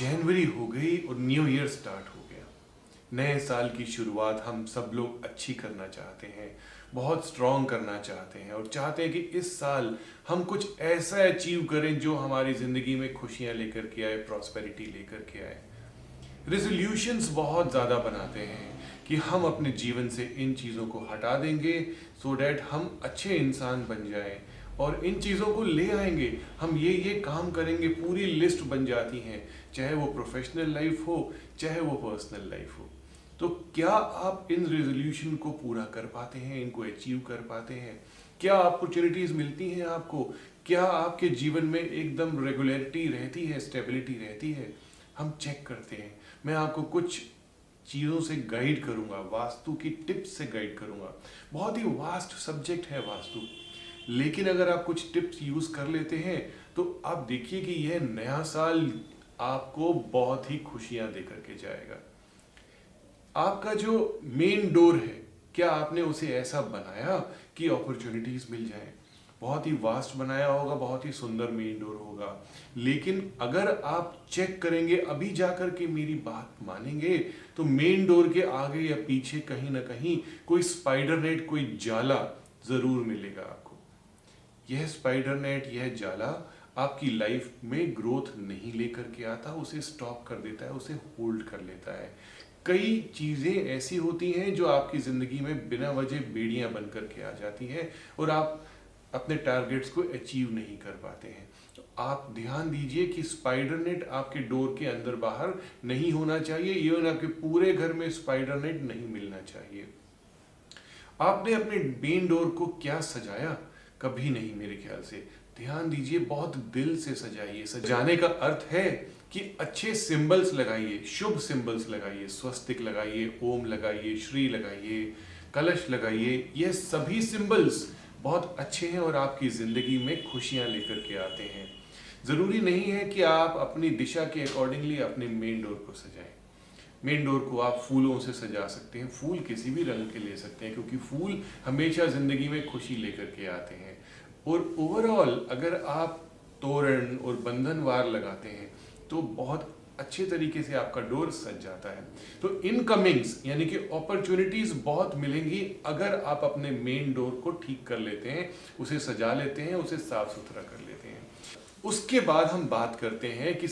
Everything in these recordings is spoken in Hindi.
जनवरी हो गई और न्यू ईयर स्टार्ट हो गया। नए साल की शुरुआत हम सब लोग अच्छी करना चाहते हैं, बहुत स्ट्रॉन्ग करना चाहते हैं और चाहते हैं कि इस साल हम कुछ ऐसा अचीव करें जो हमारी ज़िंदगी में खुशियाँ लेकर के आए प्रॉस्पेरिटी लेकर के आए। रेजोल्यूशंस बहुत ज़्यादा बनाते हैं कि हम अपने जीवन से इन चीज़ों को हटा देंगे सो so डैट हम अच्छे इंसान बन जाएँ। और इन चीज़ों को ले आएँगे, हम ये ये काम करेंगे, पूरी लिस्ट बन जाती हैं, चाहे वो प्रोफेशनल लाइफ हो, चाहे वो पर्सनल लाइफ हो। तो क्या आप इन रेजोल्यूशन को पूरा कर पाते हैं, इनको अचीव कर पाते हैं? क्या अपॉर्चुनिटीज़ मिलती हैं आपको? क्या आपके जीवन में एकदम रेगुलरिटी रहती है स्टेबिलिटी रहती है? हम चेक करते हैं। मैं आपको कुछ चीज़ों से गाइड करूँगा, वास्तु की टिप्स से गाइड करूँगा। बहुत ही वास्ट सब्जेक्ट है वास्तु। लेकिन अगर आप कुछ टिप्स यूज़ कर लेते हैं तो आप देखिए कि यह नया साल आपको बहुत ही खुशियाँ देकर के जाएगा। आपका जो मेन डोर है, क्या आपने उसे ऐसा बनाया कि अपॉर्चुनिटीज़ मिल जाए? बहुत ही वास्ट बनाया होगा, बहुत ही सुंदर मेन डोर होगा। लेकिन अगर आप चेक करेंगे, अभी जाकर के मेरी बात मानेंगे तो मेन डोर के आगे या पीछे कहीं ना कहीं कोई स्पाइडर नेट कोई जाला ज़रूर मिलेगा आपको। यह स्पाइडर नेट यह जाला आपकी लाइफ में ग्रोथ नहीं लेकर के आता, उसे स्टॉप कर देता है, उसे होल्ड कर लेता है। कई चीज़ें ऐसी होती हैं जो आपकी ज़िंदगी में बिना वजह बेड़ियाँ बन करके आ जाती हैं और आप अपने टारगेट्स को अचीव नहीं कर पाते हैं। तो आप ध्यान दीजिए कि स्पाइडर नेट आपके डोर के अंदर बाहर नहीं होना चाहिए इवन आपके पूरे घर में स्पाइडर नेट नहीं मिलना चाहिए। आपने अपने मेन डोर को क्या सजाया? कभी नहीं मेरे ख्याल से। ध्यान दीजिए, बहुत दिल से सजाइए। सजाने का अर्थ है कि अच्छे सिंबल्स लगाइए, शुभ सिंबल्स लगाइए, स्वस्तिक लगाइए, ओम लगाइए, श्री लगाइए, कलश लगाइए। ये सभी सिंबल्स बहुत अच्छे हैं और आपकी ज़िंदगी में खुशियाँ लेकर के आते हैं। ज़रूरी नहीं है कि आप अपनी दिशा के अकॉर्डिंगली अपने मेन डोर को सजाएँ। मेन डोर को आप फूलों से सजा सकते हैं, फूल किसी भी रंग के ले सकते हैं, क्योंकि फूल हमेशा ज़िंदगी में खुशी लेकर के आते हैं। और ओवरऑल अगर आप तोरण और बंधनवार लगाते हैं तो बहुत अच्छे तरीके से आपका डोर सज जाता है। तो इनकमिंग्स यानी कि अपॉर्चुनिटीज़ बहुत मिलेंगी अगर आप अपने मेन डोर को ठीक कर लेते हैं, उसे सजा लेते हैं, उसे साफ़ सुथरा कर लेते हैं। उसके बाद हम बात करते हैं कि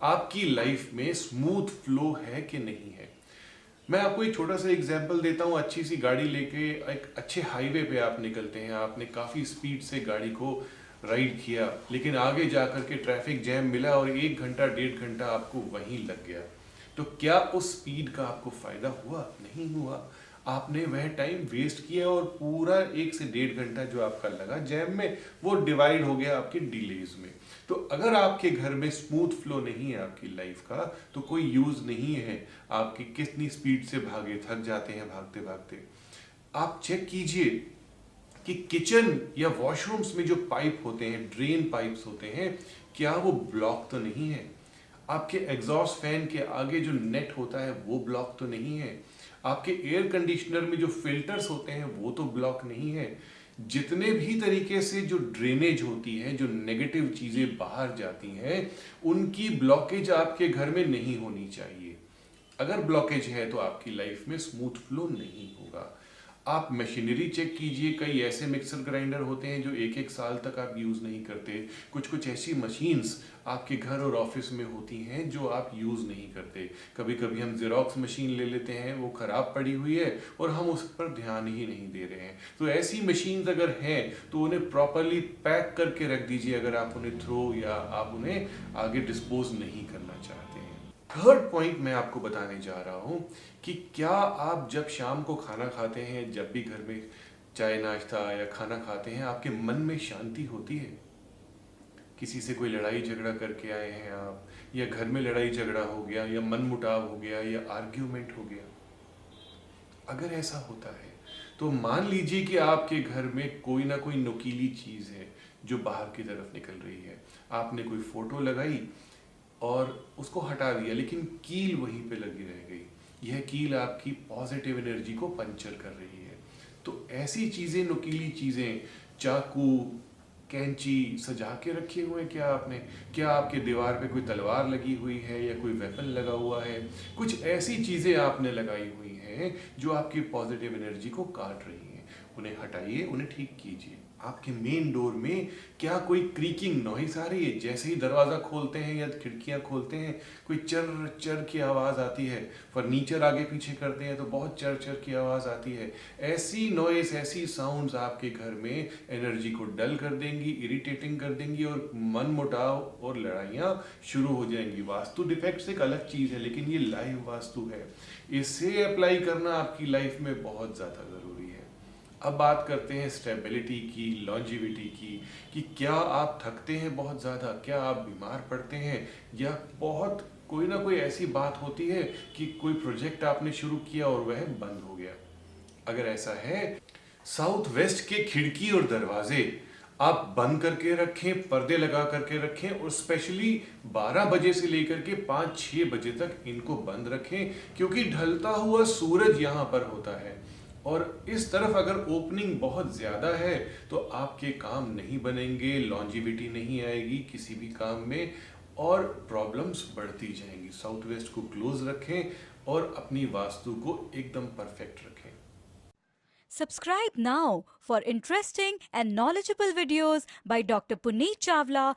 आपकी लाइफ में स्मूथ फ्लो है कि नहीं है? मैं आपको एक छोटा सा एग्ज़ाम्पल देता हूँ। अच्छी सी गाड़ी लेके एक अच्छे हाईवे पे आप निकलते हैं। आपने काफ़ी स्पीड से गाड़ी को राइड किया, लेकिन आगे जाकर के ट्रैफ़िक जैम मिला और एक घंटा, डेढ़ घंटा आपको वहीं लग गया। तो क्या उस स्पीड का आपको फ़ायदा हुआ? नहीं हुआ। आपने वह टाइम वेस्ट किया और पूरा एक से डेढ़ घंटा जो आपका लगा, जैम में वो डिवाइड हो गया आपके डिलेज में। तो अगर आपके घर में स्मूथ फ्लो नहीं है आपकी लाइफ का तो कोई यूज़ नहीं है आपकी कितनी स्पीड से भागे, थक जाते हैं भागते भागते। आप चेक कीजिए कि किचन या वॉशरूम्स में जो पाइप होते हैं ड्रेन पाइप्स होते हैं, क्या वो ब्लॉक तो नहीं है? आपके एग्जॉस्ट फ़ैन के आगे जो नेट होता है, वो ब्लॉक तो नहीं है? आपके एयर कंडीशनर में जो फिल्टर्स होते हैं, वो तो ब्लॉक नहीं है। जितने भी तरीके से जो ड्रेनेज होती है, जो नेगेटिव चीज़ें बाहर जाती हैं, उनकी ब्लॉकेज आपके घर में नहीं होनी चाहिए। अगर ब्लॉकेज है तो आपकी लाइफ में स्मूथ फ्लो नहीं होगा। आप मशीनरी चेक कीजिए, कई ऐसे मिक्सर ग्राइंडर होते हैं जो एक एक साल तक आप यूज़ नहीं करते। कुछ कुछ ऐसी मशीन्स आपके घर और ऑफ़िस में होती हैं जो आप यूज़ नहीं करते। कभी कभी हम जेरोक्स मशीन ले लेते हैं, वो ख़राब पड़ी हुई है और हम उस पर ध्यान ही नहीं दे रहे हैं। तो ऐसी मशीन्स अगर हैं तो उन्हें प्रॉपरली पैक करके रख दीजिए अगर आप उन्हें थ्रो या आप उन्हें आगे डिस्पोज नहीं करना चाहते। थर्ड पॉइंट मैं आपको बताने जा रहा हूँ कि क्या आप जब शाम को खाना खाते हैं, जब भी घर में चाय नाश्ता या खाना खाते हैं, आपके मन में शांति होती है? किसी से कोई लड़ाई झगड़ा करके आए हैं आप, या घर में लड़ाई झगड़ा हो गया, या मन मुटाव हो गया, या आर्ग्यूमेंट हो गया? अगर ऐसा होता है तो मान लीजिए कि आपके घर में कोई ना कोई नुकीली चीज़ है जो बाहर की तरफ़ निकल रही है। आपने कोई फ़ोटो लगाई और उसको हटा दिया, लेकिन कील वहीं पे लगी रह गई। यह कील आपकी पॉजिटिव एनर्जी को पंचर कर रही है। तो ऐसी चीज़ें, नुकीली चीज़ें, चाकू, कैंची सजा के रखे हुए हैं क्या आपने? क्या आपके दीवार पे कोई तलवार लगी हुई है या कोई वेपन लगा हुआ है? कुछ ऐसी चीज़ें आपने लगाई हुई हैं जो आपकी पॉजिटिव एनर्जी को काट रही हैं। उन्हें हटाइए, उन्हें ठीक कीजिए। आपके मेन डोर में क्या कोई क्रीकिंग नॉइस आ रही है? जैसे ही दरवाज़ा खोलते हैं या खिड़कियाँ खोलते हैं, कोई चर चर की आवाज़ आती है। फर्नीचर आगे पीछे करते हैं तो बहुत चर चर की आवाज़ आती है। ऐसी नॉइस ऐसी साउंड्स आपके घर में एनर्जी को डल कर देंगी इरिटेटिंग कर देंगी और मन मुटाव और लड़ाइयाँ शुरू हो जाएँगी। वास्तु डिफेक्ट्स एक अलग चीज़ है, लेकिन ये लाइव वास्तु है। इसे अप्लाई करना आपकी लाइफ में बहुत ज़्यादा ज़रूरी अब बात करते हैं स्टेबिलिटी की लॉन्जिविटी की, कि क्या आप थकते हैं बहुत ज़्यादा? क्या आप बीमार पड़ते हैं? या बहुत कोई ना कोई ऐसी बात होती है कि कोई प्रोजेक्ट आपने शुरू किया और वह बंद हो गया? अगर ऐसा है साउथ वेस्ट के खिड़की और दरवाजे आप बंद करके रखें, पर्दे लगा करके रखें और स्पेशली 12 बजे से लेकर के 5-6 बजे तक इनको बंद रखें, क्योंकि ढलता हुआ सूरज यहाँ पर होता है। और इस तरफ़ अगर ओपनिंग बहुत ज़्यादा है तो आपके काम नहीं बनेंगे लॉन्जिविटी नहीं आएगी किसी भी काम में और प्रॉब्लम्स बढ़ती जाएँगी साउथ वेस्ट को क्लोज रखें और अपनी वास्तु को एकदम परफेक्ट रखें Subscribe now for interesting and knowledgeable videos by Dr. Puneet Chawla